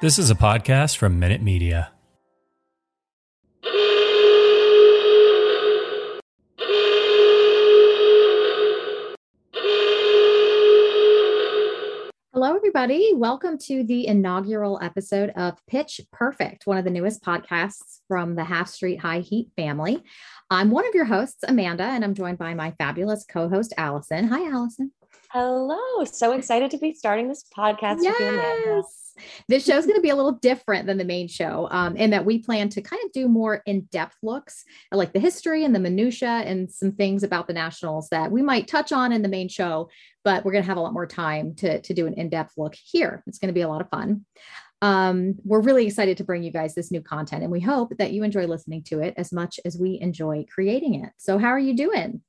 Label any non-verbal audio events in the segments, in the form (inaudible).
This is a podcast from Minute Media. Hello, everybody. Welcome to the inaugural episode of Pitch Perfect, one of the newest podcasts from the Half Street High Heat family. I'm one of your hosts, Amanda, and I'm joined by my fabulous co host, Allison. Hi, Allison. Hello. So excited to be starting this podcast yes. This show is going to be a little different than the main show um, in that we plan to kind of do more in-depth looks at like the history and the minutia and some things about the Nationals that we might touch on in the main show, but we're going to have a lot more time to, to do an in-depth look here. It's going to be a lot of fun. Um, we're really excited to bring you guys this new content and we hope that you enjoy listening to it as much as we enjoy creating it. So how are you doing?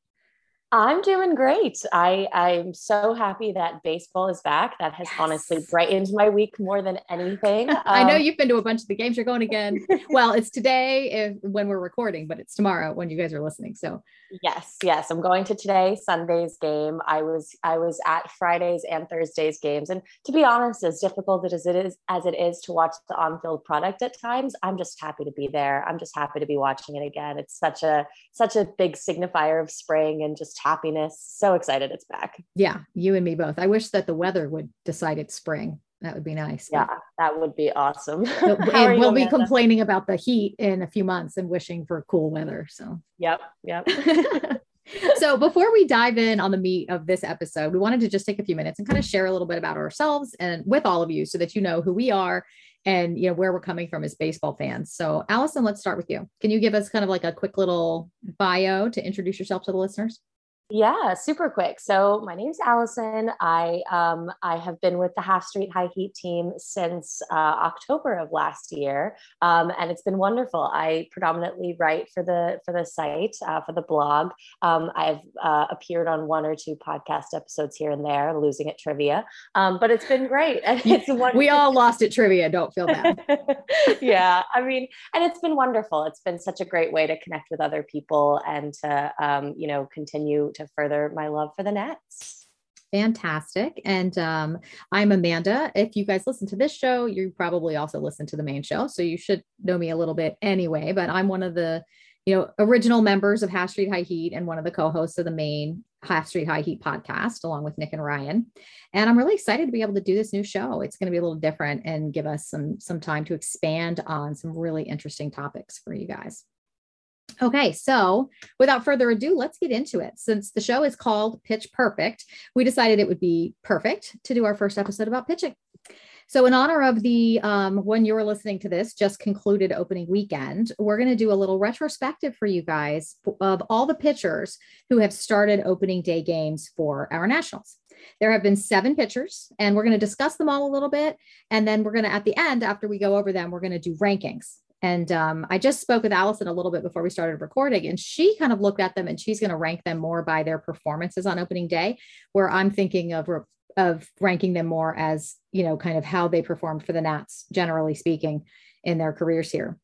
I'm doing great. I, I'm so happy that baseball is back. That has yes. honestly brightened my week more than anything. Um, (laughs) I know um, you've been to a bunch of the games. You're going again. well, it's (laughs) today if, when we're recording, but it's tomorrow when you guys are listening. So yes, yes, I'm going to today Sunday's game. I was I was at Fridays and Thursdays games, and to be honest, as difficult as it is as it is to watch the on-field product at times, I'm just happy to be there. I'm just happy to be watching it again. It's such a such a big signifier of spring and just happiness. So excited it's back. Yeah, you and me both. I wish that the weather would decide it's spring. That would be nice. Yeah, that would be awesome. (laughs) and we'll be complaining about the heat in a few months and wishing for cool weather. So, yep, yep. (laughs) so, before we dive in on the meat of this episode, we wanted to just take a few minutes and kind of share a little bit about ourselves and with all of you so that you know who we are and you know where we're coming from as baseball fans. So, Allison, let's start with you. Can you give us kind of like a quick little bio to introduce yourself to the listeners? Yeah, super quick. So my name's Allison. I um, I have been with the Half Street High Heat team since uh, October of last year, um, and it's been wonderful. I predominantly write for the for the site uh, for the blog. Um, I've uh, appeared on one or two podcast episodes here and there, losing at trivia, um, but it's been great. And it's one- we all lost at trivia. Don't feel bad. (laughs) yeah, I mean, and it's been wonderful. It's been such a great way to connect with other people and to um, you know continue to further my love for the Nets. Fantastic. And um, I'm Amanda. If you guys listen to this show, you probably also listen to the main show. So you should know me a little bit anyway, but I'm one of the you know, original members of Half Street High Heat and one of the co-hosts of the main Half Street High Heat podcast, along with Nick and Ryan. And I'm really excited to be able to do this new show. It's going to be a little different and give us some some time to expand on some really interesting topics for you guys. Okay, so without further ado, let's get into it. Since the show is called Pitch Perfect, we decided it would be perfect to do our first episode about pitching. So, in honor of the um, when you were listening to this just concluded opening weekend, we're going to do a little retrospective for you guys of all the pitchers who have started opening day games for our Nationals. There have been seven pitchers, and we're going to discuss them all a little bit. And then we're going to, at the end, after we go over them, we're going to do rankings and um, I just spoke with Allison a little bit before we started recording, and she kind of looked at them and she's going to rank them more by their performances on opening day, where I'm thinking of of ranking them more as you know kind of how they performed for the Nats generally speaking in their careers here.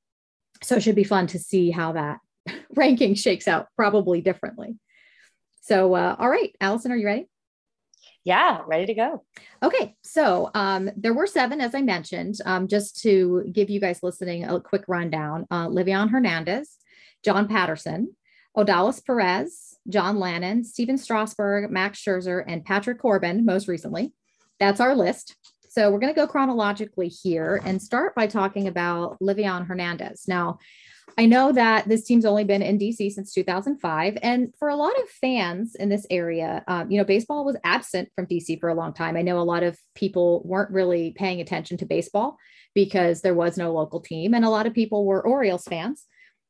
So it should be fun to see how that (laughs) ranking shakes out, probably differently. So, uh, all right, Allison, are you ready? Yeah, ready to go. Okay, so um, there were seven, as I mentioned. Um, just to give you guys listening a quick rundown: uh, Livan Hernandez, John Patterson, Odalis Perez, John Lannan, Stephen Strasburg, Max Scherzer, and Patrick Corbin. Most recently, that's our list. So we're going to go chronologically here and start by talking about Livan Hernandez. Now, I know that this team's only been in DC since 2005. And for a lot of fans in this area, um, you know, baseball was absent from DC for a long time. I know a lot of people weren't really paying attention to baseball because there was no local team. And a lot of people were Orioles fans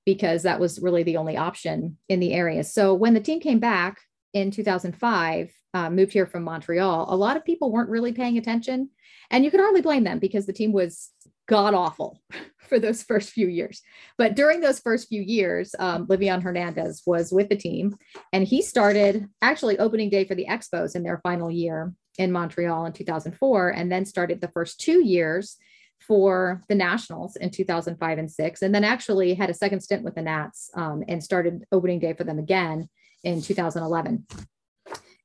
because that was really the only option in the area. So when the team came back in 2005, uh, moved here from Montreal, a lot of people weren't really paying attention. And you could hardly blame them because the team was god awful (laughs) for those first few years. But during those first few years, um, Livan Hernandez was with the team and he started actually opening day for the Expos in their final year in Montreal in 2004, and then started the first two years for the Nationals in 2005 and six, and then actually had a second stint with the Nats um, and started opening day for them again in 2011.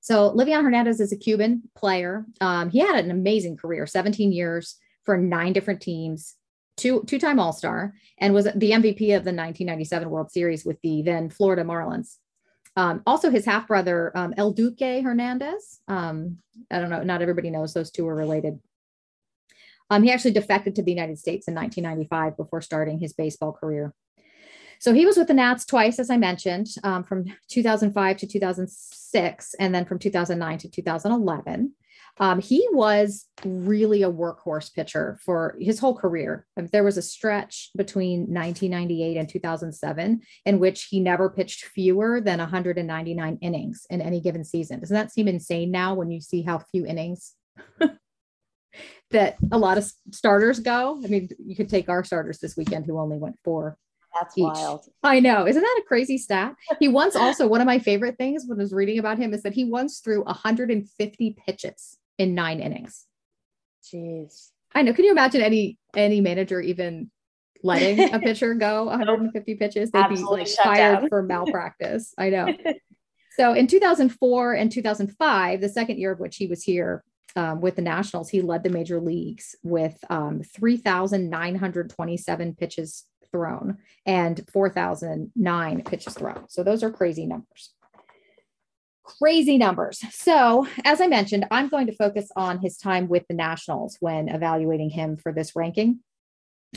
So Livan Hernandez is a Cuban player. Um, he had an amazing career, 17 years for nine different teams, two two-time All-Star, and was the MVP of the 1997 World Series with the then Florida Marlins. Um, also, his half brother um, El Duque Hernandez. Um, I don't know, not everybody knows those two are related. Um, he actually defected to the United States in 1995 before starting his baseball career. So he was with the Nats twice, as I mentioned, um, from 2005 to 2006, and then from 2009 to 2011. Um, he was really a workhorse pitcher for his whole career. There was a stretch between 1998 and 2007 in which he never pitched fewer than 199 innings in any given season. Doesn't that seem insane now when you see how few innings (laughs) that a lot of starters go? I mean, you could take our starters this weekend who only went four. That's each. wild. I know. Isn't that a crazy stat? He once also, one of my favorite things when I was reading about him is that he once threw 150 pitches in nine innings. Jeez. I know. Can you imagine any any manager even letting a (laughs) pitcher go 150 pitches? They'd Absolutely be like fired down. for malpractice. I know. (laughs) so in 2004 and 2005, the second year of which he was here um, with the Nationals, he led the major leagues with um, 3,927 pitches thrown and 4,009 pitches thrown. So those are crazy numbers crazy numbers. So, as I mentioned, I'm going to focus on his time with the Nationals when evaluating him for this ranking.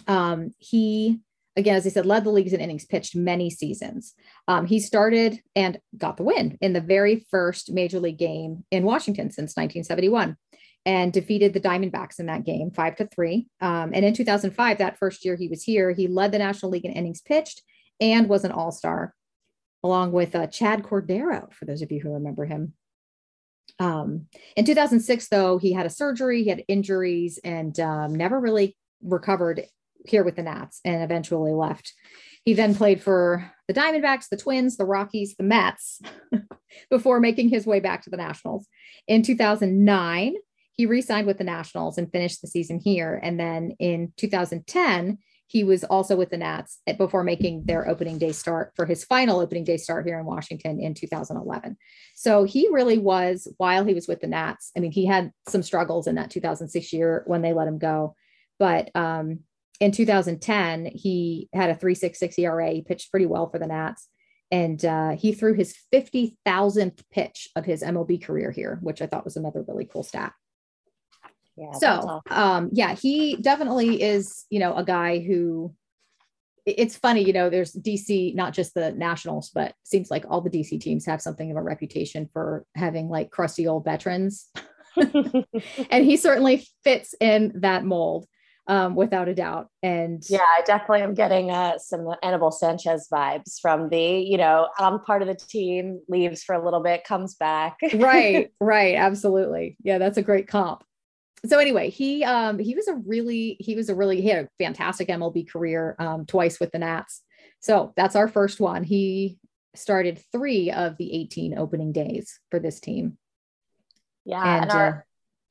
Um, he, again, as I said, led the leagues in innings pitched many seasons. Um, he started and got the win in the very first major league game in Washington since 1971 and defeated the Diamondbacks in that game, five to three. Um, and in 2005, that first year he was here, he led the National League in innings pitched and was an all star along with uh, Chad Cordero, for those of you who remember him. Um, in 2006, though, he had a surgery, he had injuries, and um, never really recovered here with the Nats and eventually left. He then played for the Diamondbacks, the Twins, the Rockies, the Mets (laughs) before making his way back to the Nationals. In 2009, he re signed with the Nationals and finished the season here. And then in 2010, he was also with the Nats before making their opening day start for his final opening day start here in Washington in 2011. So he really was, while he was with the Nats, I mean, he had some struggles in that 2006 year when they let him go. But um, in 2010, he had a 366 ERA. He pitched pretty well for the Nats. And uh, he threw his 50,000th pitch of his MLB career here, which I thought was another really cool stat. Yeah, so um yeah he definitely is you know a guy who it's funny you know there's dc not just the nationals but seems like all the dc teams have something of a reputation for having like crusty old veterans (laughs) (laughs) and he certainly fits in that mold um, without a doubt. And yeah, I definitely am getting uh, some Anibal Sanchez vibes from the, you know, I'm part of the team, leaves for a little bit, comes back. (laughs) right, right, absolutely. Yeah, that's a great comp so anyway, he um he was a really he was a really he had a fantastic MLB career um twice with the Nats. So that's our first one. He started three of the 18 opening days for this team. Yeah, and, and our uh,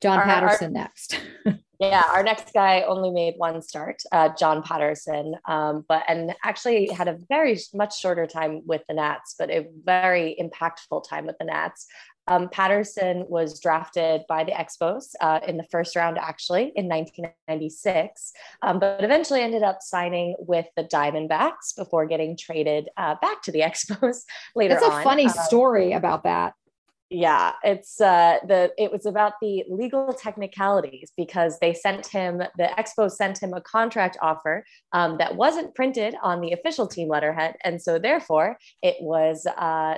John our, Patterson our, next. (laughs) yeah, our next guy only made one start, uh, John Patterson, um, but and actually had a very much shorter time with the Nats, but a very impactful time with the Nats. Um, Patterson was drafted by the Expos uh, in the first round, actually, in 1996, um, but eventually ended up signing with the Diamondbacks before getting traded uh, back to the (laughs) Expos later That's a on. funny um, story about that yeah it's uh the it was about the legal technicalities because they sent him the expo sent him a contract offer um, that wasn't printed on the official team letterhead and so therefore it was uh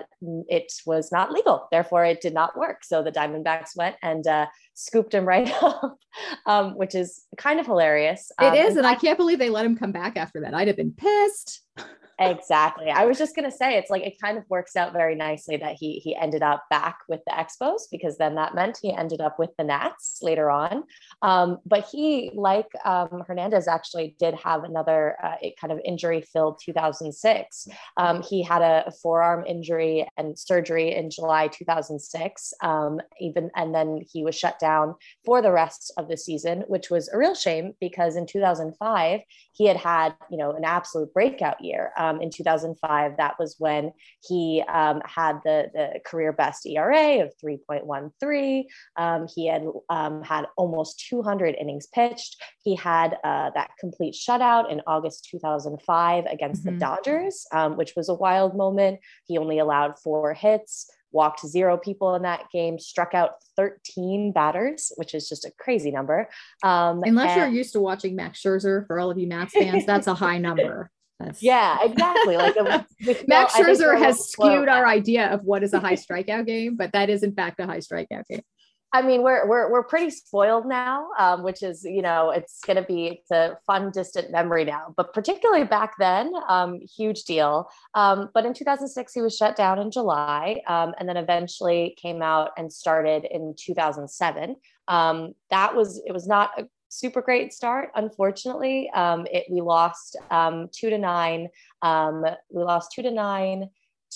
it was not legal. Therefore it did not work. So the diamondbacks went and uh scooped him (laughs) right up um which is kind of hilarious It um, is, and, and i can't believe they let him come back after that. I'd have been pissed (laughs) exactly. I was just gonna say it's like it kind of works out very nicely that he he ended up back with the Expos because then that meant he ended up with the Nats later on. Um, but he, like um, Hernandez, actually did have another uh, kind of injury filled 2006. Um, he had a, a, forearm injury and surgery in July 2006. Um, even and then he was shut down for the rest of the season, which was a real shame because in 2005 he had had you know an absolute breakout year um, in 2005 that was when he um, had the, the career best era of 3.13 um, he had um, had almost 200 innings pitched he had uh, that complete shutout in august 2005 against mm-hmm. the dodgers um, which was a wild moment he only allowed four hits walked zero people in that game, struck out 13 batters, which is just a crazy number. Um, Unless and- you're used to watching Max Scherzer, for all of you Nats fans, that's a high (laughs) number. That's... Yeah, exactly. Like (laughs) Max Scherzer has skewed our idea of what is a high strikeout game, but that is in fact a high strikeout game. I mean, we're we're we're pretty spoiled now, um, which is you know it's going to be it's a fun distant memory now. But particularly back then, um, huge deal. Um, but in 2006, he was shut down in July, um, and then eventually came out and started in 2007. Um, that was it was not a super great start. Unfortunately, um, it we lost two to nine. we lost two to nine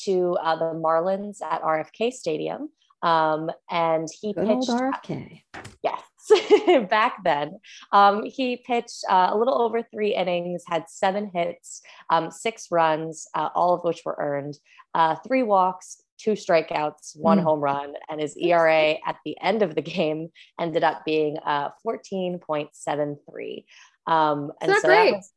to uh, the Marlins at RFK Stadium. Um, and he Good pitched. RFK. Yes. (laughs) back then. Um, he pitched uh, a little over three innings, had seven hits, um, six runs, uh, all of which were earned, uh, three walks, two strikeouts, one mm. home run, and his ERA at the end of the game ended up being uh, 14.73. Um, and so great. Was,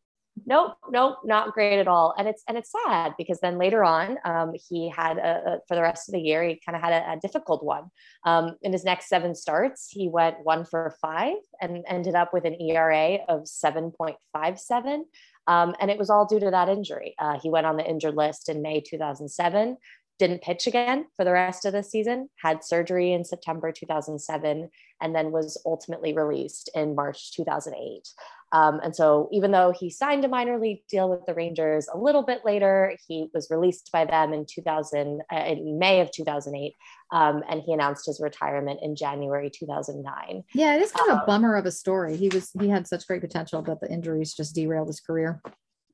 nope nope not great at all and it's and it's sad because then later on um, he had a, a, for the rest of the year he kind of had a, a, difficult one um, in his next seven starts he went one for five and ended up with an era of 7.57 um, and it was all due to that injury uh, he went on the injured list in may 2007 didn't pitch again for the rest of the season, had surgery in September 2007, and then was ultimately released in March 2008. Um, and so, even though he signed a minor league deal with the Rangers a little bit later, he was released by them in 2000, uh, in May of 2008, um, and he announced his retirement in January 2009. Yeah, it is kind of um, a bummer of a story. He was he had such great potential, but the injuries just derailed his career.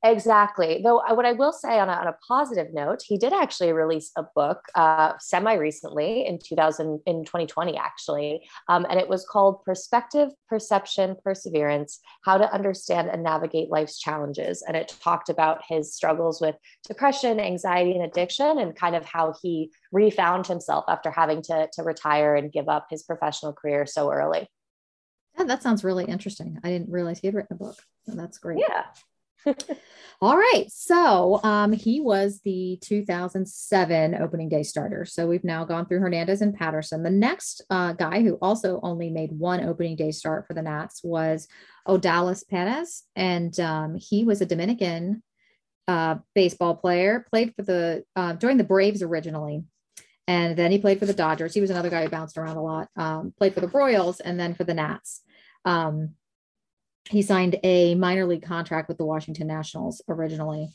Exactly. Though what I will say on a, on a positive note, he did actually release a book uh, semi recently in 2000 in 2020 actually, um, and it was called Perspective, Perception, Perseverance: How to Understand and Navigate Life's Challenges. And it talked about his struggles with depression, anxiety, and addiction, and kind of how he refound himself after having to to retire and give up his professional career so early. Yeah, that sounds really interesting. I didn't realize he had written a book. So that's great. Yeah. (laughs) All right. So um, he was the 2007 opening day starter. So we've now gone through Hernandez and Patterson. The next uh, guy who also only made one opening day start for the Nats was Odalis Perez. And um, he was a Dominican uh, baseball player, played for the, uh, joined the Braves originally. And then he played for the Dodgers. He was another guy who bounced around a lot, um, played for the Royals and then for the Nats. Um, he signed a minor league contract with the Washington Nationals originally,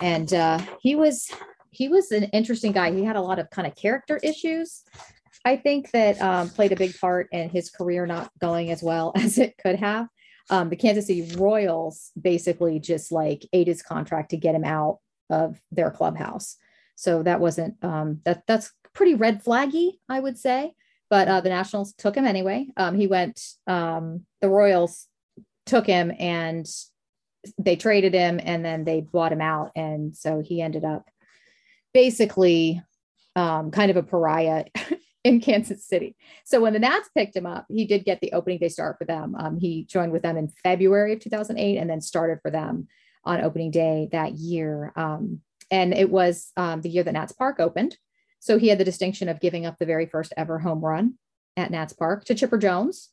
and uh, he was he was an interesting guy. He had a lot of kind of character issues. I think that um, played a big part in his career not going as well (laughs) as it could have. Um, the Kansas City Royals basically just like ate his contract to get him out of their clubhouse. So that wasn't um, that that's pretty red flaggy, I would say. but uh, the Nationals took him anyway. Um, he went. Um, the Royals took him and they traded him, and then they bought him out, and so he ended up basically um, kind of a pariah (laughs) in Kansas City. So when the Nats picked him up, he did get the opening day start for them. Um, he joined with them in February of 2008 and then started for them on opening day that year. Um, and it was um, the year that Nats Park opened. So he had the distinction of giving up the very first ever home run at Nats Park to Chipper Jones.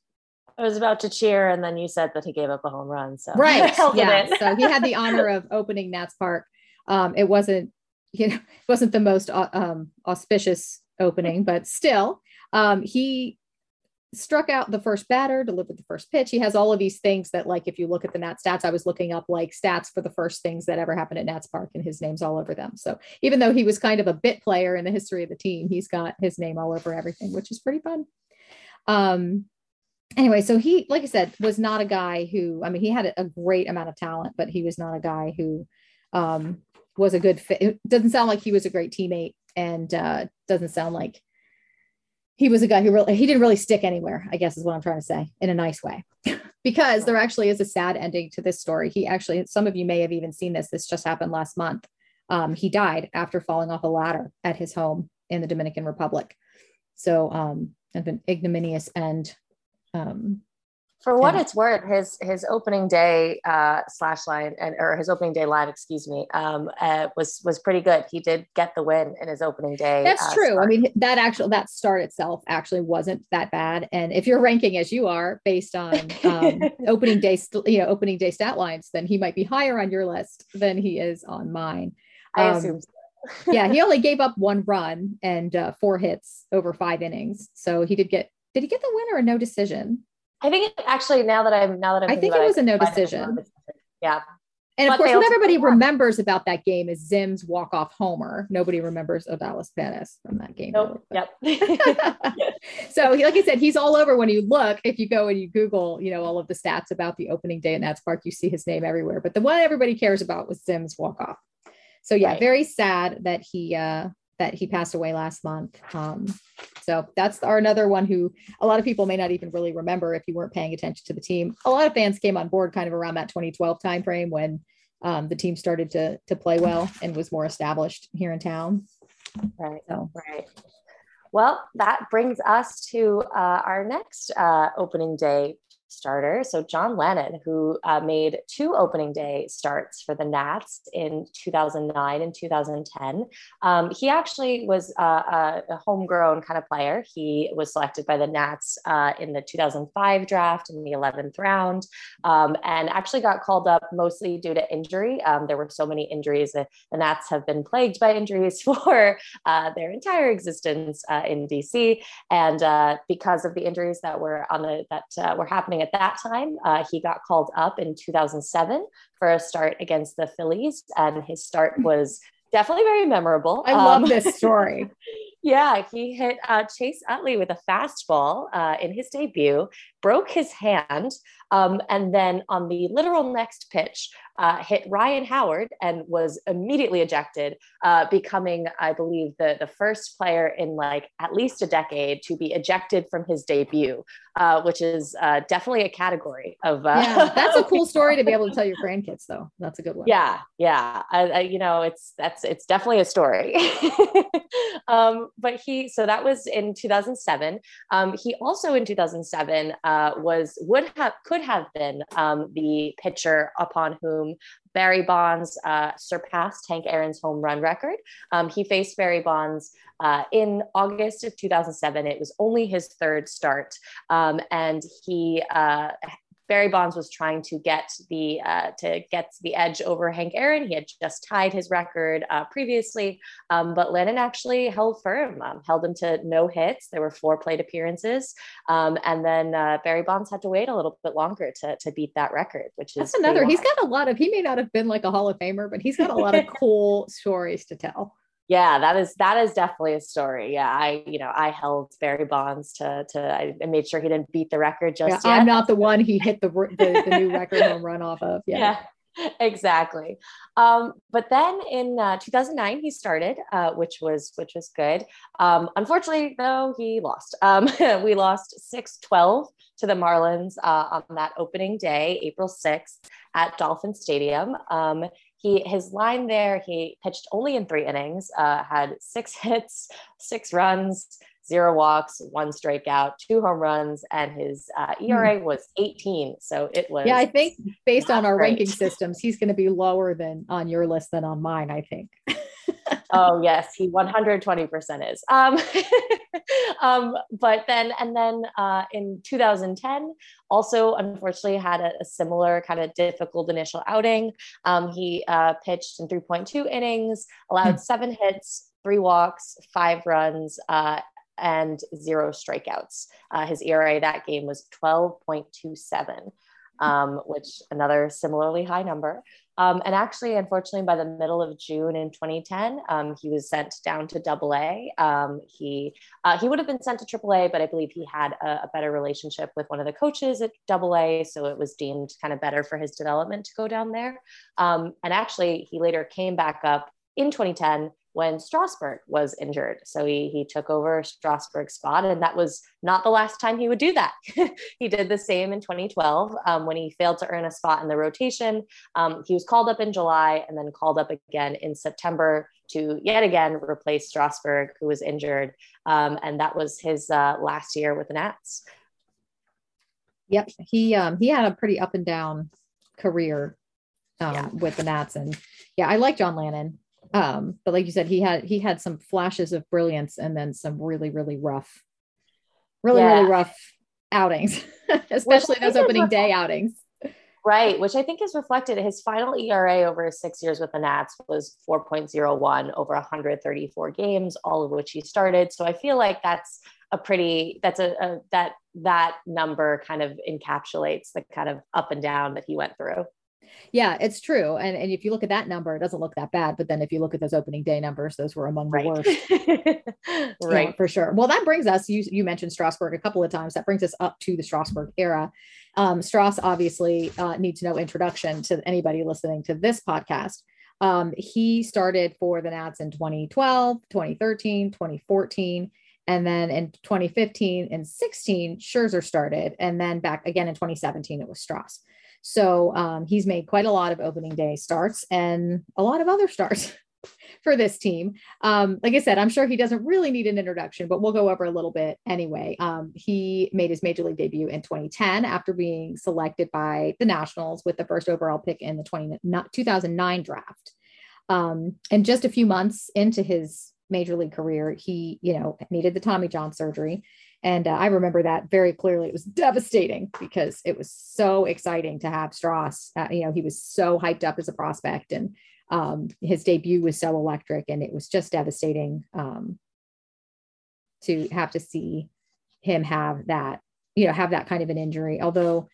I was about to cheer, and then you said that he gave up a home run. So (laughs) right, yeah. so he had the (laughs) honor of opening Nats Park. Um, it wasn't, you know, it (laughs) wasn't the most um, auspicious opening, but still, um, he struck out the first batter, delivered the first pitch. He has all of these things that, like, if you look at the Nats stats, I was looking up like stats for the first things that ever happened at Nats Park, and his name's all over them. So even though he was kind of a bit player in the history of the team, he's got his name all over everything, which is pretty fun. Um, anyway, so he, like I said, was not a guy who, I mean, he had a great amount of talent, but he was not a guy who um, was a good fit. It doesn't sound like he was a great teammate and uh, doesn't sound like he was a guy who really he didn't really stick anywhere i guess is what i'm trying to say in a nice way. (laughs) Because there actually is a sad ending to this story. He actually some of you may have even seen this. This just happened last month. Um, he died after falling off a ladder at his home in the dominican republic. So um, an ignominious end um, for what yeah. it's worth, his his opening day uh, slash line and or his opening day line, excuse me, um, uh, was was pretty good. He did get the win in his opening day. That's uh, true. Start. I mean, that actual that start itself actually wasn't that bad. And if you're ranking as you are based on um, (laughs) opening day, you know, opening day stat lines, then he might be higher on your list than he is on mine. Um, I assume. So. yeah, he (laughs) only gave up one run and uh, four hits over five innings. So he did get. Did he get the win or a no decision? I think it, actually now that I'm now that I'm I think it was a no decision. Yeah. And of course, what everybody remembers about that game is Zim's walk off homer. Nobody remembers Odalis Perez from that game. Nope. Yep. (laughs) so, like I said, he's all over when you look. If you go and you Google, you know, all of the stats about the opening day at Nats Park, you see his name everywhere. But the one everybody cares about was Zim's walk off. So, yeah, right. very sad that he uh, that he passed away last month. Um, so that's our another one who a lot of people may not even really remember if you weren't paying attention to the team. A lot of fans came on board kind of around that 2012 timeframe when um, the team started to to play well and was more established here in town. Right. So. Right. Well, that brings us to uh, our next uh, opening day starter. So John Lannan, who uh, made two opening day starts for the Nats in 2009 and 2010. Um, he actually was uh, a homegrown kind of player. He was selected by the Nats uh, in the 2005 draft in the 11th round, um, and actually got called up mostly due to injury. Um, there were so many injuries. The, the Nats have been plagued by injuries (laughs) for uh, their entire existence uh, in DC, and uh, because of the injuries that were on the that were happening at that time. Uh, he got called up in 2007 for a start against the Phillies, and his start hmm. was definitely very memorable. I love um, this (laughs) story. yeah, he hit uh, Chase Utley with a fastball uh, in his debut, broke his hand, um, and then on the literal next pitch, uh, hit Ryan Howard and was immediately ejected, uh, becoming, I believe, the, the first player in like at least a decade to be ejected from his debut, uh, which is uh, definitely a category of. Uh, yeah, that's a cool story to be able to tell your (laughs) grandkids, though. That's a good one. Yeah, yeah, I, I, you know, it's that's it's definitely a story. (laughs) um, but he, so that was in 2007. Um, he also in 2007 uh, was would have could have been um, the pitcher upon whom Barry Bonds uh, surpassed Hank Aaron's home run record. Um, he faced Barry Bonds uh, in August of 2007. It was only his third start, um, and he uh, Barry Bonds was trying to get the uh, to get the edge over Hank Aaron. He had just tied his record uh, previously, um, but Lannan actually held firm, um, held him to no hits. There were four plate appearances, um, and then uh, Barry Bonds had to wait a little bit longer to to beat that record, which is that's another. He's got a lot of. He may not have been like a Hall of Famer, but he's got a lot of (laughs) cool stories to tell yeah that is that is definitely a story yeah i you know i held barry bonds to to i made sure he didn't beat the record just yeah, yet. i'm not the one he (laughs) hit the, the, the new record home run off of yeah. yeah exactly. Um, but then in uh, 2009, he started, uh, which was which was good. Um, unfortunately, though, he lost. Um, (laughs) we lost 6-12 to the Marlins uh, on that opening day, April 6th, at Dolphin Stadium. He his line there, he pitched only in three innings, uh, had six (laughs) hits, six runs, zero walks, one strikeout, two home runs, and his uh, hmm. ERA was 18. So it was. Yeah, I think based on our great. ranking systems, he's going to be lower than on your list than on mine, I think. (laughs) oh yes, he 120% is. Um, (laughs) um, but then, and then uh, in 2010, also unfortunately had a, a similar kind of difficult initial outing. Um, he uh, pitched in 3.2 innings, allowed hmm. seven hits, three walks, five runs, uh, and zero strikeouts. Uh, his ERA that game was 12.27, um, which another similarly high number. Um, and actually, unfortunately, by the middle of June in 2010, um, he was sent down to Double A. Um, he uh, he would have been sent to Triple A, but I believe he had a, a better relationship with one of the coaches at Double A, so it was deemed kind of better for his development to go down there. Um, and actually, he later came back up in 2010 when Strasburg was injured. So he, he took over Strasburg's spot, and that was not the last time he would do that. (laughs) he did the same in 2012 um, when he failed to earn a spot in the rotation. Um, he was called up in July and then called up again in September to yet again replace Strasburg, who was injured. Um, and that was his uh, last year with the Nats. Yep, he um, he had a pretty up and down career um, yeah. with the Nats, and yeah, I like John Lannan. Um, but like you said, he had he had some flashes of brilliance and then some really, really rough, really, yeah. really rough outings, (laughs) especially those opening day outings. Right, which I think is reflected. His final ERA over six years with the Nats was 4.01 over 134 games, all of which he started. So I feel like that's a pretty that's a, a that that number kind of encapsulates the kind of up and down that he went through. Yeah, it's true. And, and if you look at that number, it doesn't look that bad. But then if you look at those opening day numbers, those were among right. the worst. (laughs) right. Yeah, for sure. Well, that brings us, you, you mentioned Strasburg a couple of times. That brings us up to the Strasburg era. Um, Stras obviously uh, needs no introduction to anybody listening to this podcast. Um, he started for the Nats in 2012, 2013, 2014. And then in 2015 and 16, Scherzer started. And then back again in 2017, it was Stras. So um, he's made quite a lot of opening day starts and a lot of other starts (laughs) for this team. Um, like I said, I'm sure he doesn't really need an introduction, but we'll go over a little bit anyway. Um, he made his major league debut in 2010 after being selected by the Nationals with the first overall pick in the 20, 2009 draft. Um, and just a few months into his major league career, he, you know, needed the Tommy John surgery. And uh, I remember that very clearly. It was devastating because it was so exciting to have Stras. Uh, you know, he was so hyped up as a prospect, and um, his debut was so electric, and it was just devastating um, to have to see him have that, you know, have that kind of an injury. Although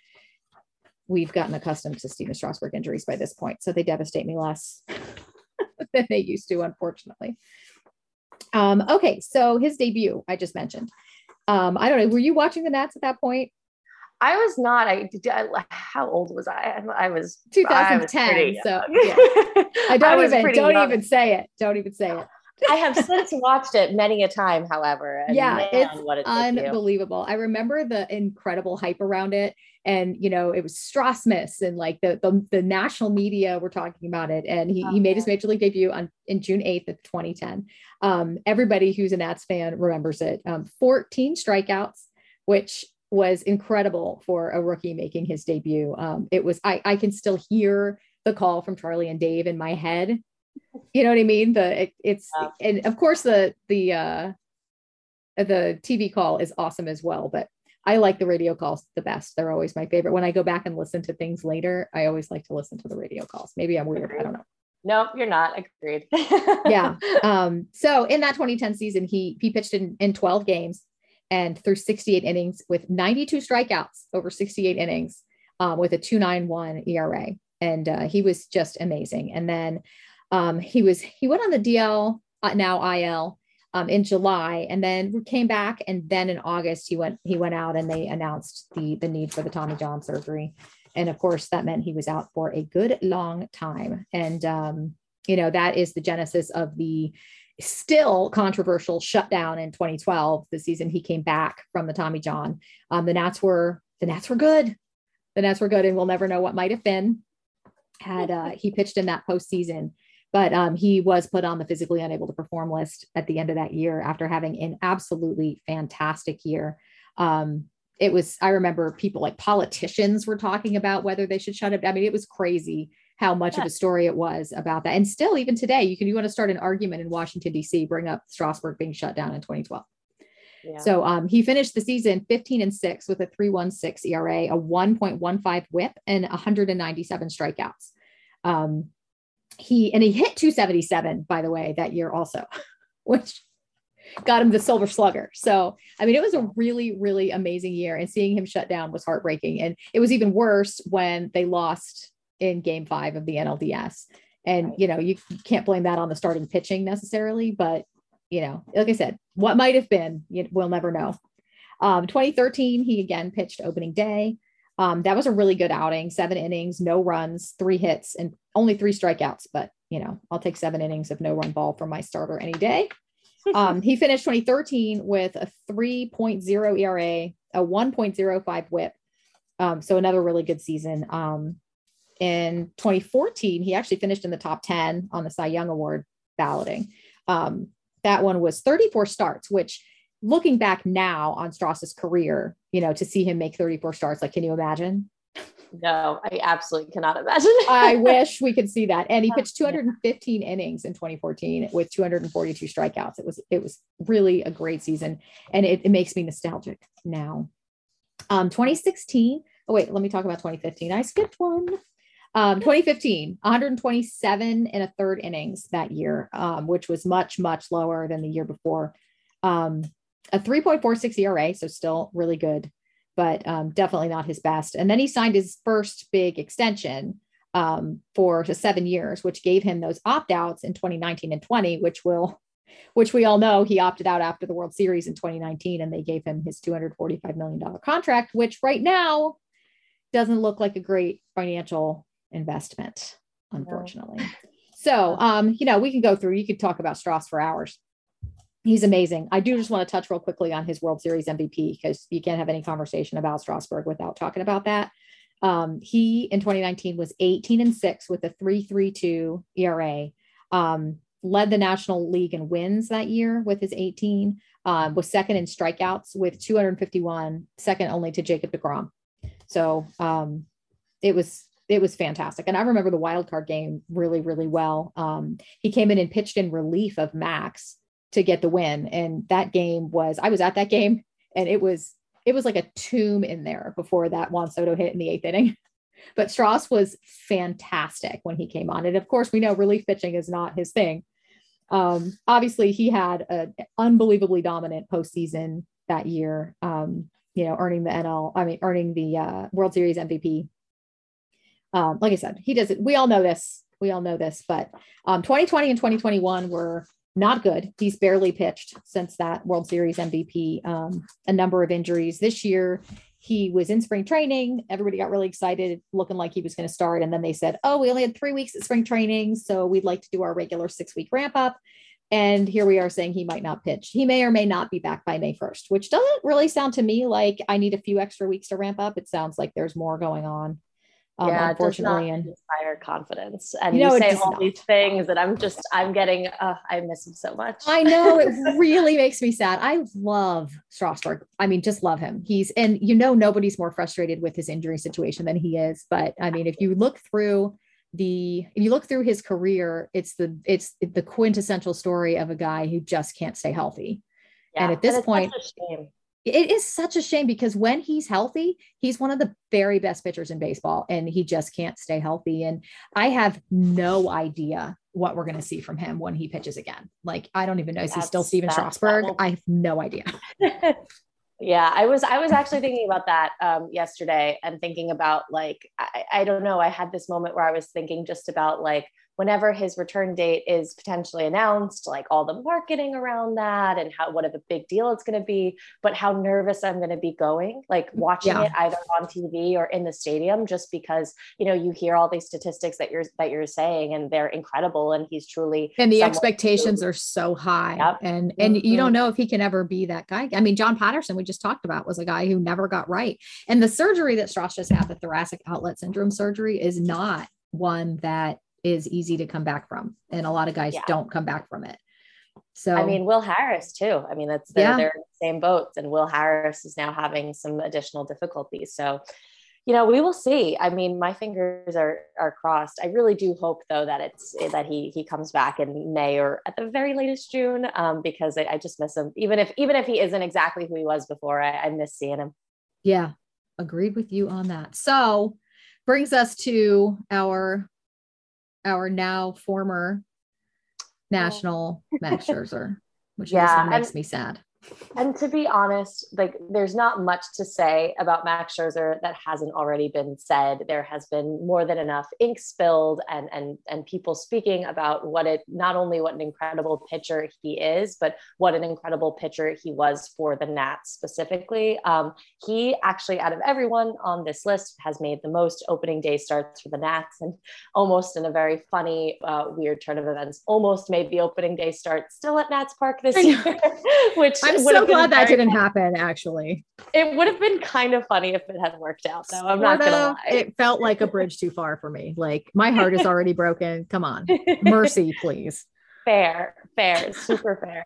we've gotten accustomed to Stephen Strasburg injuries by this point, so they devastate me less (laughs) than they used to, unfortunately. Um, okay, so his debut I just mentioned. Um, I don't know. Were you watching the Nats at that point? I was not. I, I how old was I? I was 2010. so yeah. (laughs) I don't I even don't young. even say it. Don't even say it. I have since watched it many a time, however. yeah, man, it's unbelievable. I remember the incredible hype around it. And you know, it was Strasmas and like the, the, the national media were talking about it. And he, he made his major league debut on in June 8th of 2010. Um, everybody who's a Nats fan remembers it. Um, 14 strikeouts, which was incredible for a rookie making his debut. Um, it was I, I can still hear the call from Charlie and Dave in my head you know what I mean? The it, it's yeah. and of course the the uh the TV call is awesome as well, but I like the radio calls the best. They're always my favorite. When I go back and listen to things later, I always like to listen to the radio calls. Maybe I'm weird. I don't know. No, you're not. I agreed. (laughs) yeah. (laughs) Um, so in that 2010 season, he he pitched in, in 12 games and through 68 innings with 92 strikeouts over 68 innings um, with a 291 ERA. And uh, he was just amazing. And then um, he was he went on the DL uh, now IL um, in July, and then came back, and then in August he went he went out and they announced the the need for the Tommy John surgery, and of course, that meant he was out for a good long time. And, um, you know, that is the genesis of the still controversial shutdown in 2012, the season he came back from the Tommy John. Um, the Nats were the Nats were good. The Nats were good, and we'll never know what might have been had uh, he pitched in that postseason. But um, he was put on the physically unable to perform list at the end of that year after having an absolutely fantastic year. Um, it was, I remember people like politicians were talking about whether they should shut it. I mean, it was crazy how much yeah. of a story it was about that. And still, even today, you can you want to start an argument in Washington D.C. Bring up Strasburg being shut down in 2012. Yeah. So um, he finished the season 15 and six with a 3.16 ERA, a 1.15 WHIP, and 197 strikeouts. Um, he and he hit 277 by the way that year also, (laughs) which got him the Silver Slugger. So I mean, it was a really really amazing year, and seeing him shut down was heartbreaking. And it was even worse when they lost in game five of the NLDS. And, you know, you can't blame that on the starting pitching necessarily, but, you know, like I said, what might have been, we'll never know. Um, 2013, he again pitched opening day. Um, that was a really good outing, seven innings, no runs, three hits, and only three strikeouts. But, you know, I'll take seven innings of no run ball from my starter any day. (laughs) Um, he finished 2013 with a 3.0 ERA, a 1.05 whip. Um, so another really good season. Um, in 2014, he actually finished in the top 10 on the Cy Young Award balloting. Um, that one was 34 starts, which looking back now on Stras's career, you know, to see him make 34 starts, like, can you imagine? No, I absolutely cannot imagine. (laughs) I wish we could see that. And he pitched 215 innings in 2014 with 242 strikeouts. It was it was really a great season, and it, it makes me nostalgic now. Um, 2016. Oh wait, let me talk about 2015. I skipped one. Um, 2015, 127 and a third innings that year, um, which was much, much lower than the year before. Um, a 3.46 ERA, so still really good, but um, definitely not his best. And then he signed his first big extension um, for seven years, which gave him those opt outs in 2019 and 20, which will, which we all know he opted out after the World Series in 2019, and they gave him his 245 million dollar contract, which right now doesn't look like a great financial investment, unfortunately. No. So, um, you know, we can go through, you could talk about Stras for hours. He's amazing. I do just want to touch real quickly on his World Series MVP because you can't have any conversation about Strasburg without talking about that. Um, he in 2019 was 18 and six with a 3.32 ERA. Um, led the National League in wins that year with his 18. Um, was second in strikeouts with 251, second only to Jacob DeGrom. So um, it was it was fantastic. And I remember the wild card game really, really well. Um, he came in and pitched in relief of Max to get the win. And that game was, I was at that game and it was, it was like a tomb in there before that Juan Soto hit in the eighth inning. (laughs) But Stras was fantastic when he came on. And of course, we know relief pitching is not his thing. Um, obviously, he had an unbelievably dominant postseason that year, um, you know, earning the NL, I mean, earning the uh, World Series MVP um, like I said, he does it. we all know this. We all know this, but um, 2020 and 2021 were not good. He's barely pitched since that World Series MVP. Um, a number of injuries this year. He was in spring training. Everybody got really excited, looking like he was going to start. And then they said, Oh, we only had three weeks at spring training. So we'd like to do our regular six week ramp up. And here we are saying he might not pitch. He may or may not be back by May 1st, which doesn't really sound to me like I need a few extra weeks to ramp up. It sounds like there's more going on um, yeah, unfortunately, and inspire confidence. And you, know, you say all not. these things, and I'm just, I'm getting, uh, I miss him so much. I know it (laughs) really makes me sad. I love Strasburg. I mean, just love him. He's, and you know, nobody's more frustrated with his injury situation than he is. But I mean, if you look through the, if you look through his career, it's the, it's the quintessential story of a guy who just can't stay healthy. Yeah, and at this point, it is such a shame because when he's healthy, he's one of the very best pitchers in baseball and he just can't stay healthy. And I have no idea what we're going to see from him when he pitches again. Like, I don't even know. Is he still Stephen Strasburg? I have no idea. (laughs) Yeah, I was I was actually thinking about that um, yesterday and thinking about like I, I don't know. I had this moment where I was thinking just about like whenever his return date is potentially announced, like all the marketing around that and how what a big deal it's going to be, but how nervous I'm going to be going, like watching yeah. it either on TV or in the stadium, just because you know you hear all these statistics that you're that you're saying and they're incredible, and he's truly and the expectations who, are so high, yep. and and mm-hmm. you don't know if he can ever be that guy. I mean, John Patterson we just talked about was a guy who never got right, and the surgery that Stras just had, the thoracic outlet syndrome surgery, is not one that is easy to come back from. And a lot of guys yeah. don't come back from it. So I mean, Will Harris too. I mean, that's they're, yeah. they're in the same boat, and Will Harris is now having some additional difficulties. So, you know, we will see. I mean, my fingers are are crossed. I really do hope though that it's that he he comes back in May or at the very latest June, um, because I, I just miss him. Even if even if he isn't exactly who he was before, I, I miss seeing him. Yeah, agreed with you on that. So brings us to our our now former national (laughs) Max Scherzer, which yeah, makes me sad. And to be honest, like there's not much to say about Max Scherzer that hasn't already been said. There has been more than enough ink spilled and and and people speaking about what it not only what an incredible pitcher he is, but what an incredible pitcher he was for the Nats specifically. Um, he actually, out of everyone on this list, has made the most opening day starts for the Nats, and almost in a very funny, uh, weird turn of events, almost made the opening day start still at Nats Park this year, (laughs) which I'm so glad that didn't funny. happen. Actually, it would have been kind of funny if it had worked out. Though I'm not gonna lie, it felt like a bridge too far for me. Like my heart is already broken. Come on, mercy, (laughs) please. Fair, fair, super fair.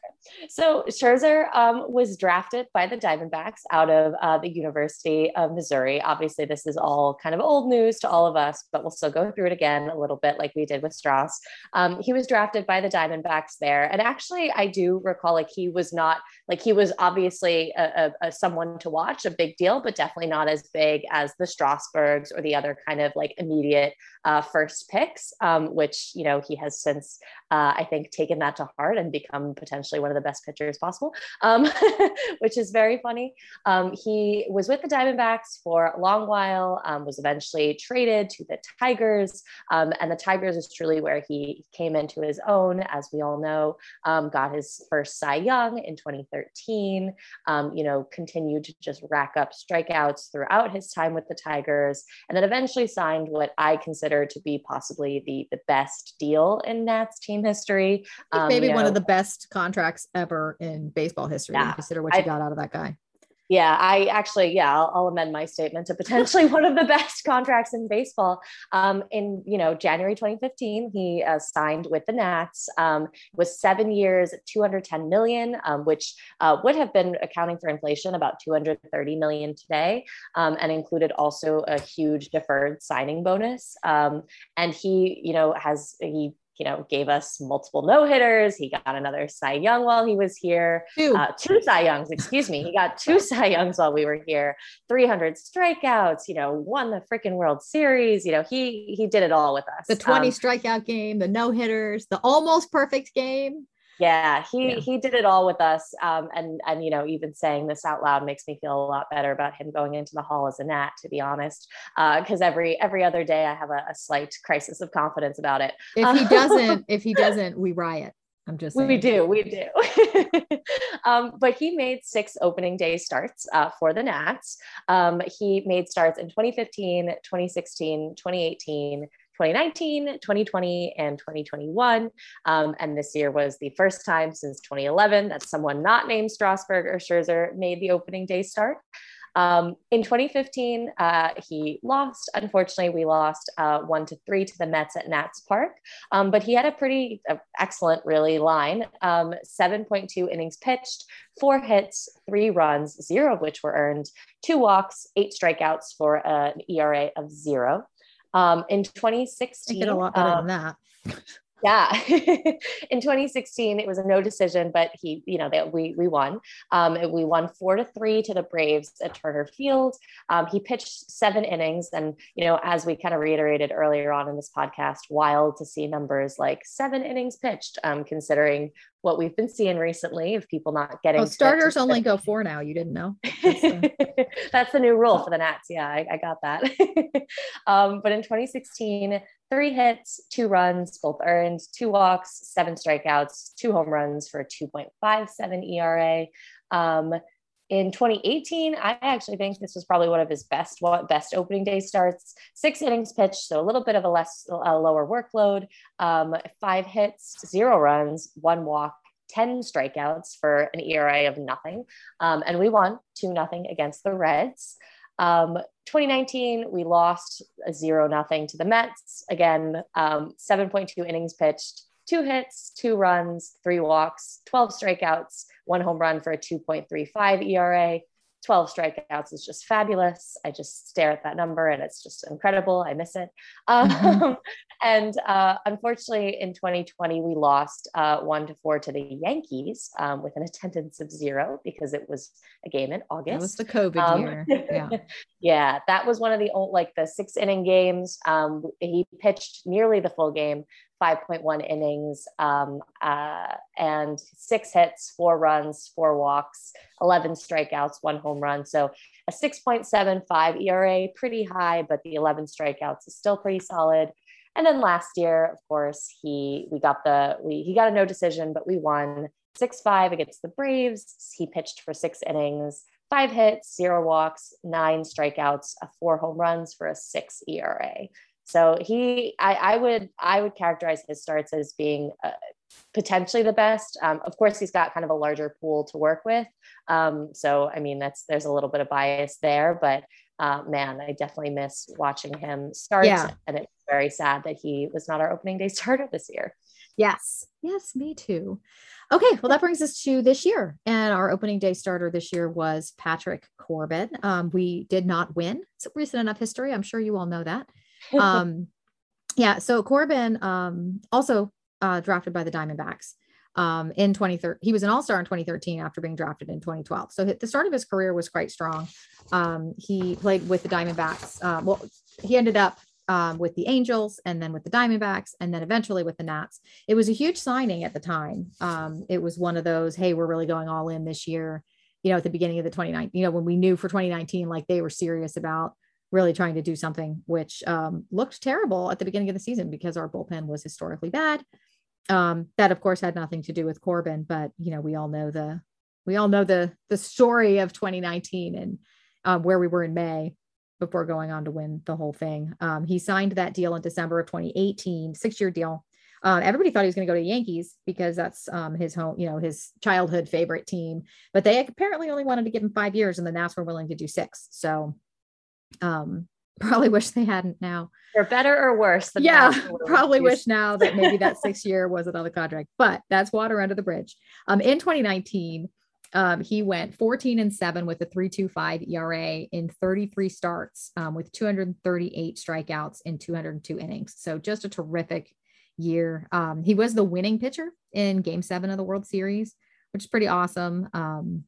So Scherzer um, was drafted by the Diamondbacks out of uh, the University of Missouri. Obviously, this is all kind of old news to all of us, but we'll still go through it again a little bit, like we did with Stras. Um, he was drafted by the Diamondbacks there, and actually, I do recall like he was not like he was obviously a, a, a someone to watch, a big deal, but definitely not as big as the Strasburgs or the other kind of like immediate uh, first picks, um, which you know he has since uh, I think taken that to heart and become potentially one of the best pitchers possible, um, (laughs) which is very funny. Um, he was with the Diamondbacks for a long while, um, was eventually traded to the Tigers, um, and the Tigers is truly where he came into his own, as we all know. Um, got his first Cy Young in 2013. Um, you know, continued to just rack up strikeouts throughout his time with the Tigers, and then eventually signed what I consider to be possibly the the best deal in Nats team history. maybe um, you know, one of the best contracts ever in baseball history. Yeah, consider what you I, got out of that guy. Yeah, I actually, yeah, I'll, I'll, amend my statement to potentially (laughs) one of the best contracts in baseball. Um, in you know January 2015, he uh, signed with the Nats. Um, was seven years, 210 million, um, which uh, would have been accounting for inflation about 230 million today, um, and included also a huge deferred signing bonus. Um, and he, you know, has he you know, gave us multiple no hitters. He got another Cy Young while he was here. Two, uh, two Cy Youngs, excuse me. He got two (laughs) Cy Youngs while we were here. 300 strikeouts. You know, won the freaking World Series. You know, he he did it all with us. The 20 um, strikeout game, the no hitters, the almost perfect game yeah he yeah. he did it all with us um, and and you know even saying this out loud makes me feel a lot better about him going into the hall as a nat to be honest because uh, every every other day i have a, a, slight crisis of confidence about it if he doesn't if he (laughs) doesn't we riot I'm just saying. we do we do (laughs) um, but he made six opening day starts uh, for the Nats um, he made starts in 2015 2016 2018 2019, 2020, and 2021. Um, and this year was the first time since 2011 that someone not named Strasburg or Scherzer made the opening day start. Um, in 2015, uh, he lost. Unfortunately, we lost uh, one to three to the Mets at Nats Park. Um, but he had a pretty uh, excellent, really line. Um, 7.2 innings pitched, four hits, three runs, zero of which were earned, two walks, eight strikeouts for an ERA of zero. Um, in 2016, I get a lot better um, than that. (laughs) Yeah. (laughs) in 2016, it was a no decision, but he, you know, that we we won. Um, we won four to three to the Braves at Turner Field. Um, he pitched seven innings, and you know, as we kind of reiterated earlier on in this podcast, wild to see numbers like seven innings pitched, um, considering what we've been seeing recently of people not getting. Oh, starters only go four now. You didn't know. (laughs) That's the, That's the new rule for the Nats. Yeah, I, I got that. (laughs) um, but in 2016, three hits, two runs, both earned, two walks, seven strikeouts, two home runs for a 2.57 ERA. Um, in 2018, I actually think this was probably one of his best best opening day starts. Six innings pitched, so a little bit of a less a lower workload. Um, five hits, zero runs, one walk, 10 strikeouts for an ERA of nothing. Um, and we won 2 nothing against the Reds. Um, 2019, we lost a zero nothing to the Mets. Again, um, 7.2 innings pitched, two hits, two runs, three walks, 12 strikeouts, one home run for a 2.35 ERA. 12 strikeouts is just fabulous. I just stare at that number and it's just incredible. I miss it. (laughs) Um, mm-hmm. and uh, unfortunately, in 2020, we lost uh, one to four to the Yankees um, with an attendance of zero because it was a game in August. That was the COVID um, year. Yeah. (laughs) yeah. That was one of the old, like the six inning games. Um, he pitched nearly the full game. 5.1 innings um, uh, and six hits, four runs, four walks, 11 strikeouts, one home run. So a 6.75 ERA, pretty high, but the 11 strikeouts is still pretty solid. And then last year, of course, he we got the we he got a no decision, but we won 6-5 against the Braves. He pitched for six innings, five hits, zero walks, nine strikeouts, four home runs for a six ERA. So he, I, I would, I would characterize his starts as being uh, potentially the best. Um, of course, he's got kind of a larger pool to work with. Um, so, I mean, that's there's a little bit of bias there, but uh, man, I definitely miss watching him start. Yeah. And it's very sad that he was not our opening day (laughs) starter this year. Yes. Yes, me too. Okay, well, that brings us to this year. And our opening day starter this year was Patrick Corbin. Um, we did not win. It's recent enough history. I'm sure you all know that (laughs) um, yeah. So Corbin um, also uh, drafted by the Diamondbacks um, in 2013. He was an all star in 2013 after being drafted in 2012. So the start of his career was quite strong. Um, he played with the Diamondbacks. Uh, well, he ended up um, with the Angels and then with the Diamondbacks and then eventually with the Nats. It was a huge signing at the time. Um, it was one of those, hey, we're really going all in this year. You know, at the beginning of the 2019, you know, when we knew for 2019, like they were serious about really trying to do something which um, looked terrible at the beginning of the season because our bullpen was historically bad. Um, that of course had nothing to do with Corbin, but you know we all know the we all know the the story of 2019 and um, where we were in May before going on to win the whole thing. Um, he signed that deal in December of 2018, six year deal. Uh, everybody thought he was going to go to the Yankees because that's um, his home, you know, his childhood favorite team. But they apparently only wanted to give him five years, and the Nats were willing to do six. So um (laughs) probably wish they hadn't now for better or worse yeah (laughs) probably wish now that maybe that six (laughs) year was another contract but that's water under the bridge um in 2019 um, he went 14 and 7 with a 325 ERA in 33 starts um, with 238 strikeouts in 202 innings. So just a terrific year. Um, he was the winning pitcher in game seven of the World Series, which is pretty awesome. Um,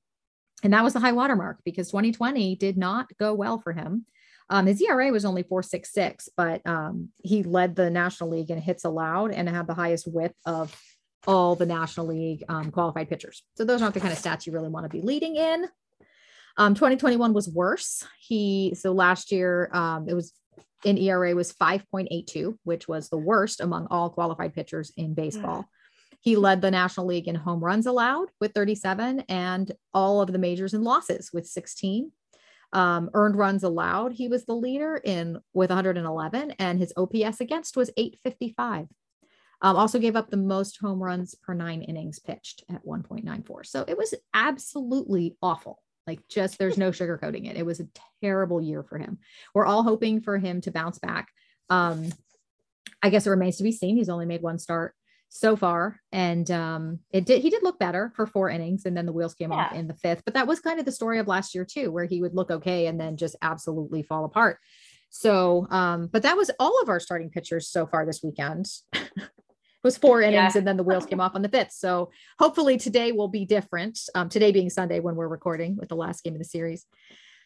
and that was the high watermark because 2020 did not go well for him. Um, his ERA was only 466, but um, he led the National League in hits allowed and had the highest whip of all the National League um, qualified pitchers. So those aren't the kind of stats you really want to be leading in. Um, 2021 was worse. He so last year um, it was in ERA was 5.82, which was the worst among all qualified pitchers in baseball. He led the National League in home runs allowed with 37 and all of the majors in losses with 16. Um, earned runs allowed, he was the leader in with 111, and his OPS against was 855. Um, also gave up the most home runs per nine innings pitched at 1.94. So it was absolutely awful. Like, just there's no (laughs) sugarcoating it. It was a terrible year for him. We're all hoping for him to bounce back. Um, I guess it remains to be seen. He's only made one start so far. And um, it did he did look better for four innings, and then the wheels came yeah. off in the fifth. But that was kind of the story of last year too, where he would look okay and then just absolutely fall apart. So, um, but that was all of our starting pitchers so far this weekend. It (laughs) was four innings yeah. and then the wheels came off on the fifth. So hopefully today will be different. Um, today being Sunday when we're recording with the last game of the series.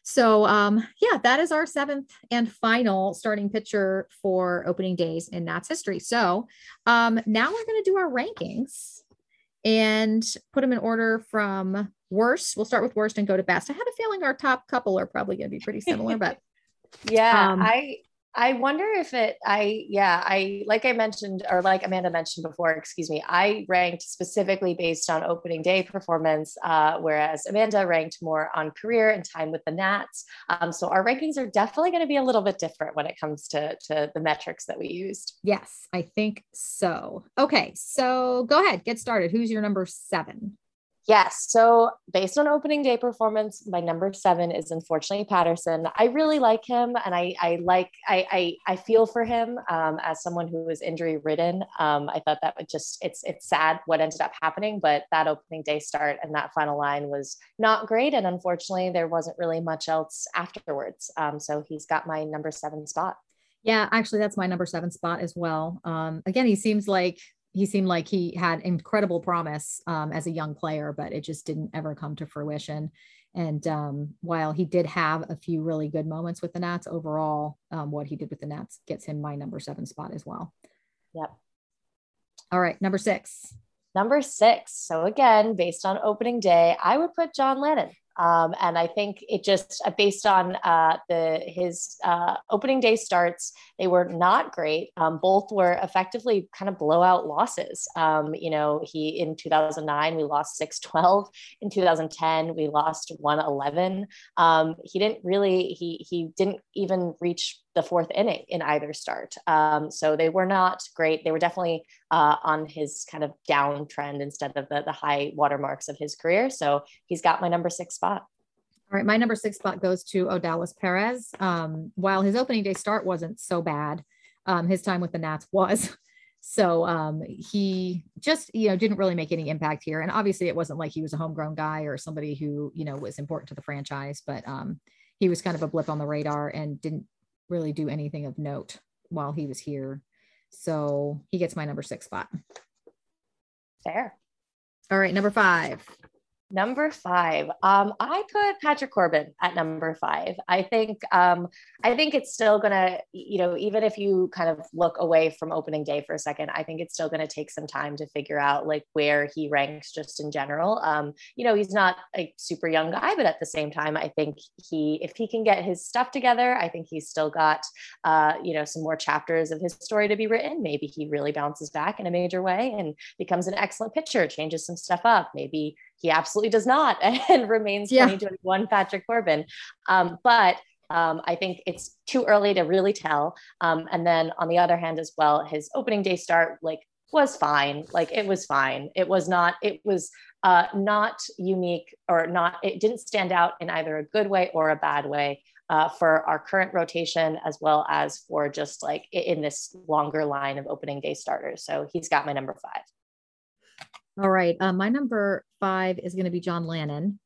So um, yeah, that is our seventh and final starting pitcher for opening days in Nats history. So um, now we're going to do our rankings and put them in order from worst. We'll start with worst and go to best. I have a feeling our top couple are probably going to be pretty similar, but (laughs) yeah, um, I I wonder if it, I, yeah, I, like I mentioned, or like Amanda mentioned before, excuse me, I ranked specifically based on opening day performance, uh, whereas Amanda ranked more on career and time with the Nats. Um, so our rankings are definitely going to be a little bit different when it comes to, to the metrics that we used. Yes, I think so. Okay, so go ahead, get started. Who's your number seven? Yes. So based on opening day performance, my number seven is unfortunately Patterson. I really like him and I, I like, I, I, I feel for him um, as someone who was injury ridden. Um, I thought that would just, it's, it's sad what ended up happening, but that opening day start and that final line was not great. And unfortunately there wasn't really much else afterwards. Um, so he's got my number seven spot. Yeah, actually, that's my number seven spot as well. Um, again, he seems like he seemed like he had incredible promise um, as a young player, but it just didn't ever come to fruition. And um, while he did have a few really good moments with the Nats, overall, um, what he did with the Nats gets him my number seven spot as well. Yep. All right, number six. Number six. So again, based on opening day, I would put John Lannan. Um, and I think it just uh, based on uh, the his uh, opening day starts, they were not great. Um, both were effectively kind of blowout losses. Um, you know, he in 2009 we lost 6-12. In 2010 we lost 1-11. Um, he didn't really he he didn't even reach the fourth inning in either start. Um, so they were not great. They were definitely uh, on his kind of downtrend instead of the, the high watermarks of his career. So he's got my number six spot. All right, my number six spot goes to Odalis Perez. Um, while his opening day start wasn't so bad, um, his time with the Nats was. (laughs) So um, he just, you know, didn't really make any impact here. And obviously, it wasn't like he was a homegrown guy or somebody who, you know, was important to the franchise, but um, he was kind of a blip on the radar and didn't really do anything of note while he was here. So he gets my number six spot. Fair. All right, number five. Number five, um, I put Patrick Corbin at number five. I think um, I think it's still gonna, you know, even if you kind of look away from opening day for a second, I think it's still gonna take some time to figure out like where he ranks just in general. Um, you know, he's not a super young guy, but at the same time, I think he, if he can get his stuff together, I think he's still got, uh, you know, some more chapters of his story to be written. Maybe he really bounces back in a major way and becomes an excellent pitcher, changes some stuff up. Maybe he absolutely does not (laughs) and remains yeah. 2021 Patrick Corbin. Um, but um, I think it's too early to really tell. Um, and then on the other hand, as well, his opening day start like was fine. Like it was fine. It was not. It was uh, not unique or not. It didn't stand out in either a good way or a bad way. Uh, for our current rotation, as well as for just like in this longer line of opening day starters. So he's got my number five. All right. Uh, my number five is going to be John Lannan.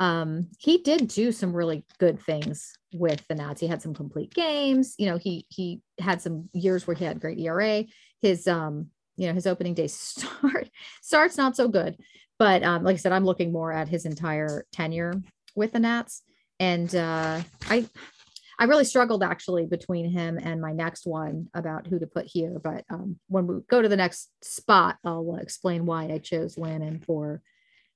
Um, he did do some really good things with the Nats. He had some complete games. You know, he he had some years where he had great ERA. His um, you know, his opening day (laughs) start starts not so good, but um, like I said, I'm looking more at his entire tenure with the Nats. And uh, I I really struggled actually between him and my next one about who to put here. But um, when we go to the next spot, I'll explain why I chose Lannon for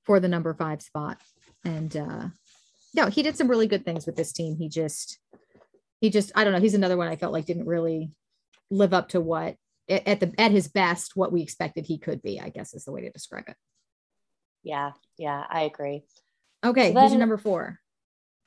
for the number five spot. And uh, no, he did some really good things with this team. He just he just I don't know. He's another one I felt like didn't really live up to what at the at his best what we expected he could be. I guess is the way to describe it. Yeah, yeah, I agree. Okay, so then, who's your number four?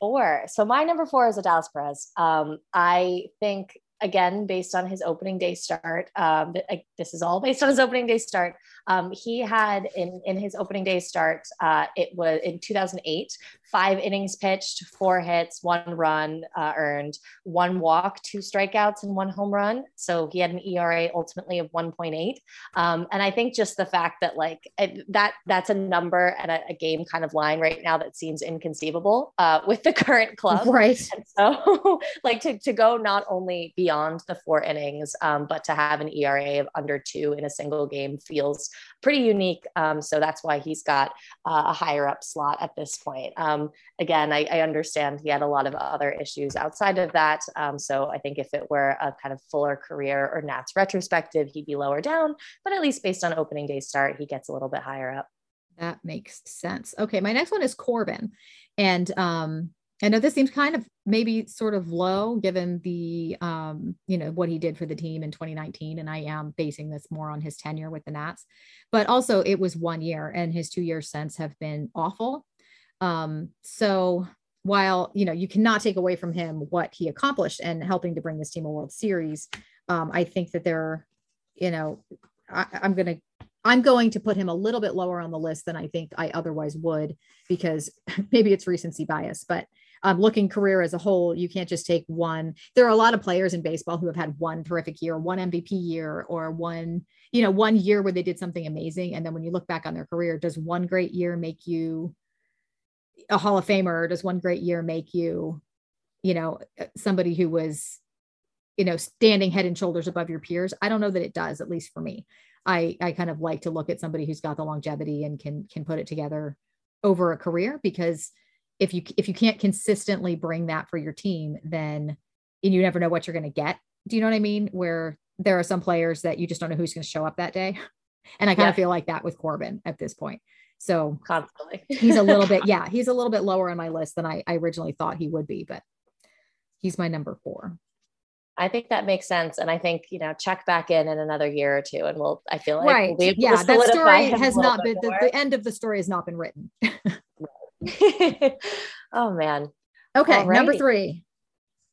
Four. So my number four is Odalis Perez. Um, I think again, based on his opening day start, um, this is all based on his opening day start. Um, he had in in his opening day start, uh, it was in 2008, five innings pitched, four hits, one run uh, earned, one walk, two strikeouts, and one home run. So he had an ERA ultimately of 1.8. Um, and I think just the fact that like that that's a number and a, a, game kind of line right now that seems inconceivable uh, with the (laughs) current club. Right. And so (laughs) like to, to go not only beyond beyond the four innings, um, but to have an ERA of under two in a single game feels pretty unique. Um, so that's why he's got uh, a higher up slot at this point. Um, again, I, I, understand he had a lot of other issues outside of that. Um, so I think if it were a kind of fuller career or Nats retrospective, he'd be lower down. But at least based on opening day start, he gets a little bit higher up. That makes sense. Okay, my next one is Corbin, and um, I know this seems kind of maybe sort of low given the um, you know what he did for the team in 2019, and I am basing this more on his tenure with the Nats, but also it was one year, and his two years since have been awful. Um, so while you know you cannot take away from him what he accomplished and helping to bring this team a World Series, um, I think that there, you know, I, I'm going to I'm going to put him a little bit lower on the list than I think I otherwise would because (laughs) maybe it's recency bias, but um, looking career as a whole, you can't just take one. There are a lot of players in baseball who have had one terrific year, one MVP year, or one, you know, one year where they did something amazing. And then when you look back on their career, does one great year make you a Hall of Famer? Or does one great year make you, you know, somebody who was, you know, standing head and shoulders above your peers? I don't know that it does, at least for me. I I kind of like to look at somebody who's got the longevity and can can put it together over a career because if you if you can't consistently bring that for your team, then and you never know what you're going to get. Do you know what I mean? Where there are some players that you just don't know who's going to show up that day. (laughs) And I kind yeah. of feel like that with Corbin at this point. So constantly he's a little bit, (laughs) yeah, he's a little bit lower on my list than I, I originally thought he would be, but he's my number four. I think that makes sense. And I think, you know, check back in in another year or two and we'll, I feel like, right. We'll yeah, that story has not been, the, the, end of the story has not been written. (laughs) (laughs) oh man. Okay. Alrighty. Number three.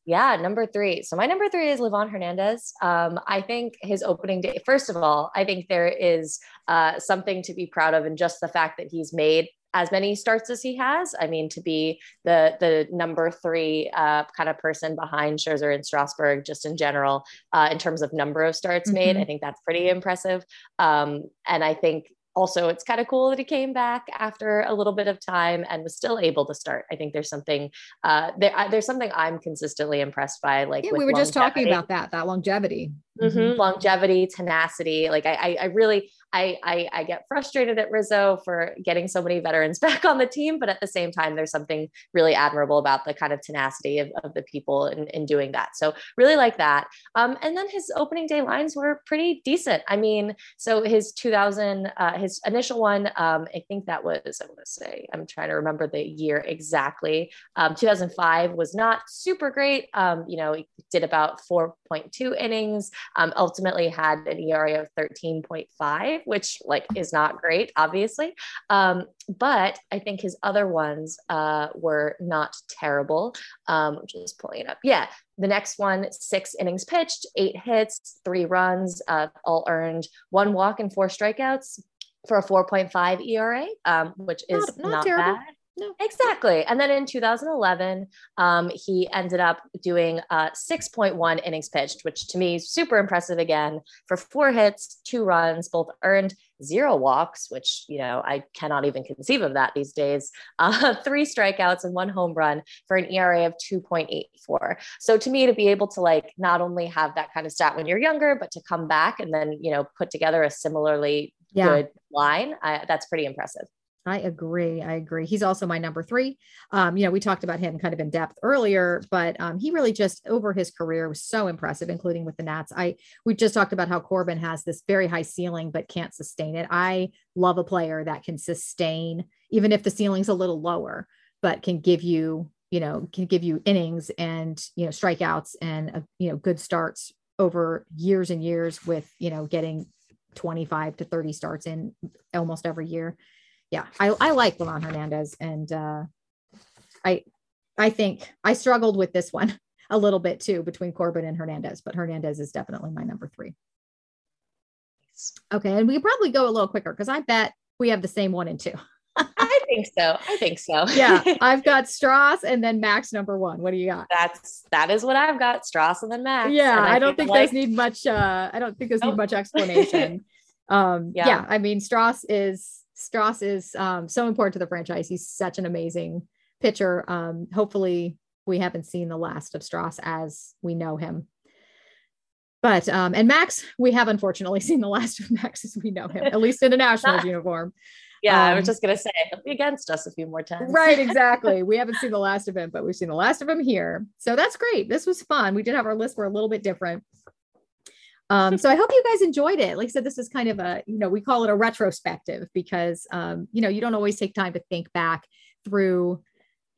Yeah, number three. So my number three is Livan Hernandez. Um, I think his opening day, first of all, I think there is uh, something to be proud of in just the fact that he's made as many starts as he has. I mean, to be the the number three uh, kind of person behind Scherzer and Strasburg, just in general, uh, in terms of number of starts mm-hmm. made, I think that's pretty impressive. Um, and I think also it's kind of cool that he came back after a little bit of time and was still able to start. I think there's something uh, there, there's something i'm consistently impressed by like yeah, we were just talking about that that longevity mm-hmm. Longevity tenacity like I, I, I really I, I, I get frustrated at Rizzo for getting so many veterans (laughs) back on the team, but at the same time, there's something really admirable about the kind of tenacity of, of the people in, in doing that. So really like that. Um, and then his opening day lines were pretty decent. I mean, so his 2000, uh, his initial one, um, I think that was I want to say I'm trying to remember the year exactly. Um, 2005 was not super great. Um, you know, he did about 4.2 innings. Um, ultimately had an ERA of 13.5 which like is not great, obviously. Um, but I think his other ones uh, were not terrible. Um, just pulling it up. Yeah, the next one, six innings pitched, eight hits, three runs, uh, all earned, one walk and four strikeouts for a 4.5 ERA, um, which is not, not, not bad. No. Exactly. And then in 2011, um, he ended up doing uh, 6.1 innings pitched, which to me is super impressive again for four hits, two runs, both earned, zero walks, which, you know, I cannot even conceive of that these days, (laughs) uh, three strikeouts and one home run for an ERA of 2.84. So to me, to be able to like not only have that kind of stat when you're younger, but to come back and then, you know, put together a similarly yeah. good line, I, that's pretty impressive. I agree. I agree. He's also my number three. Um, you know, we talked about him kind of in depth earlier, but um, he really just over his career was so impressive, including with the Nats. I we just talked about how Corbin has this very high ceiling but can't sustain it. I love a player that can sustain, even if the ceiling's a little lower, but can give you, you know, can give you innings and you know strikeouts and uh, you know good starts over years and years with you know getting 25 to 30 starts in almost every year yeah, I, I like Livan Hernandez, and uh, I I think I struggled with this one (laughs) a little bit too between Corbin and Hernandez, but Hernandez is definitely my number three. Okay, and we could probably go a little quicker because I bet we have the same one and two. (laughs) I think so. I think so. yeah, (laughs) I've got Stras and then Max number one. What do you got? That's that is what I've got. Stras and then Max. Yeah, I, I, don't think like... those need much. uh I don't think those nope. need much explanation. um, yeah. yeah, I mean Stras is Stras is um, so important to the franchise. He's such an amazing pitcher. Um, hopefully, we haven't seen the last of Stras as we know him. but um, and Max, we have unfortunately (laughs) seen the last of Max as we know him, at least in a Nationals (laughs) uniform. Yeah, I was um, just gonna say he'll be against us a few more times. right, (laughs) exactly. We haven't seen the last of him, but we've seen the last of him here. So that's great. This was fun. We did have our list were a little bit different. Um, so I hope you guys enjoyed it. Like I said, this is kind of a, you know, we call it a retrospective because um, you know, you don't always take time to think back through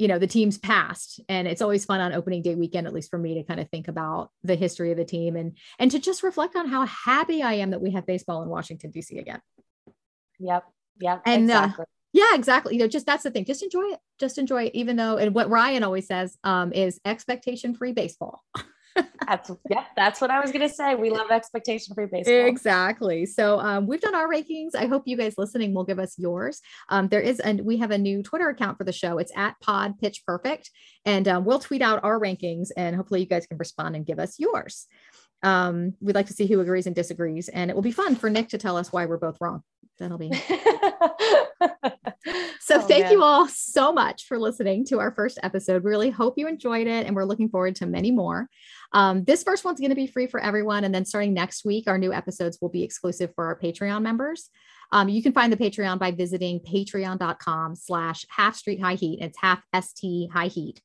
you know the team's past. And it's always fun on opening day weekend at least for me to kind of think about the history of the team and and to just reflect on how happy i am that we have baseball in washington dc again. Yep. Yep. And uh, exactly. Uh, yeah exactly. You know just that's the thing. Just enjoy it. Just enjoy it even though and what ryan always says um, is expectation free baseball (laughs) that's yeah, that's what I was gonna say. We love expectation free baseball. Exactly. So um, we've done our rankings. I hope you guys listening will give us yours. Um, there is and we have a new Twitter account for the show. It's at Pod Pitch Perfect, and um, we'll tweet out our rankings, and hopefully you guys can respond and give us yours. Um, we'd like to see who agrees and disagrees, and it will be fun for Nick to tell us why we're both wrong. That'll be. (laughs) so, oh, thank man. you all so much for listening to our first episode. Really hope you enjoyed it, and we're looking forward to many more. Um, this first one's going to be free for everyone. And then starting next week, our new episodes will be exclusive for our Patreon members. Um, you can find the Patreon by visiting patreon.com slash half street high heat. It's half ST high heat.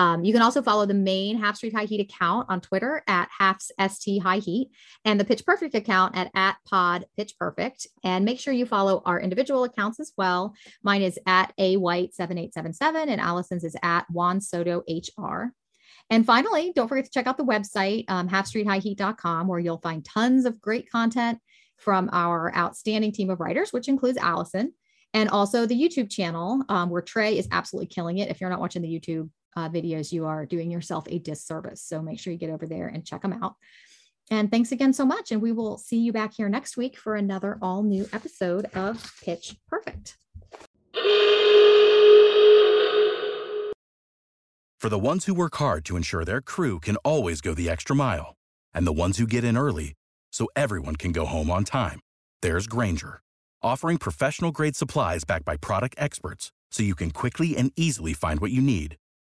Um, you can also follow the main Half Street High Heat account on Twitter at Half ST High Heat and the Pitch Perfect account at, at Pod Pitch Perfect. And make sure you follow our individual accounts as well. Mine is at A White 7877 and Allison's is at Juan Soto HR. And finally, don't forget to check out the website, um, halfstreethighheat.com, where you'll find tons of great content from our outstanding team of writers, which includes Allison, and also the YouTube channel, um, where Trey is absolutely killing it. If you're not watching the YouTube uh, videos, you are doing yourself a disservice. So make sure you get over there and check them out. And thanks again so much. And we will see you back here next week for another all new episode of Pitch Perfect. For the ones who work hard to ensure their crew can always go the extra mile, and the ones who get in early so everyone can go home on time, there's Grainger, offering professional grade supplies backed by product experts so you can quickly and easily find what you need.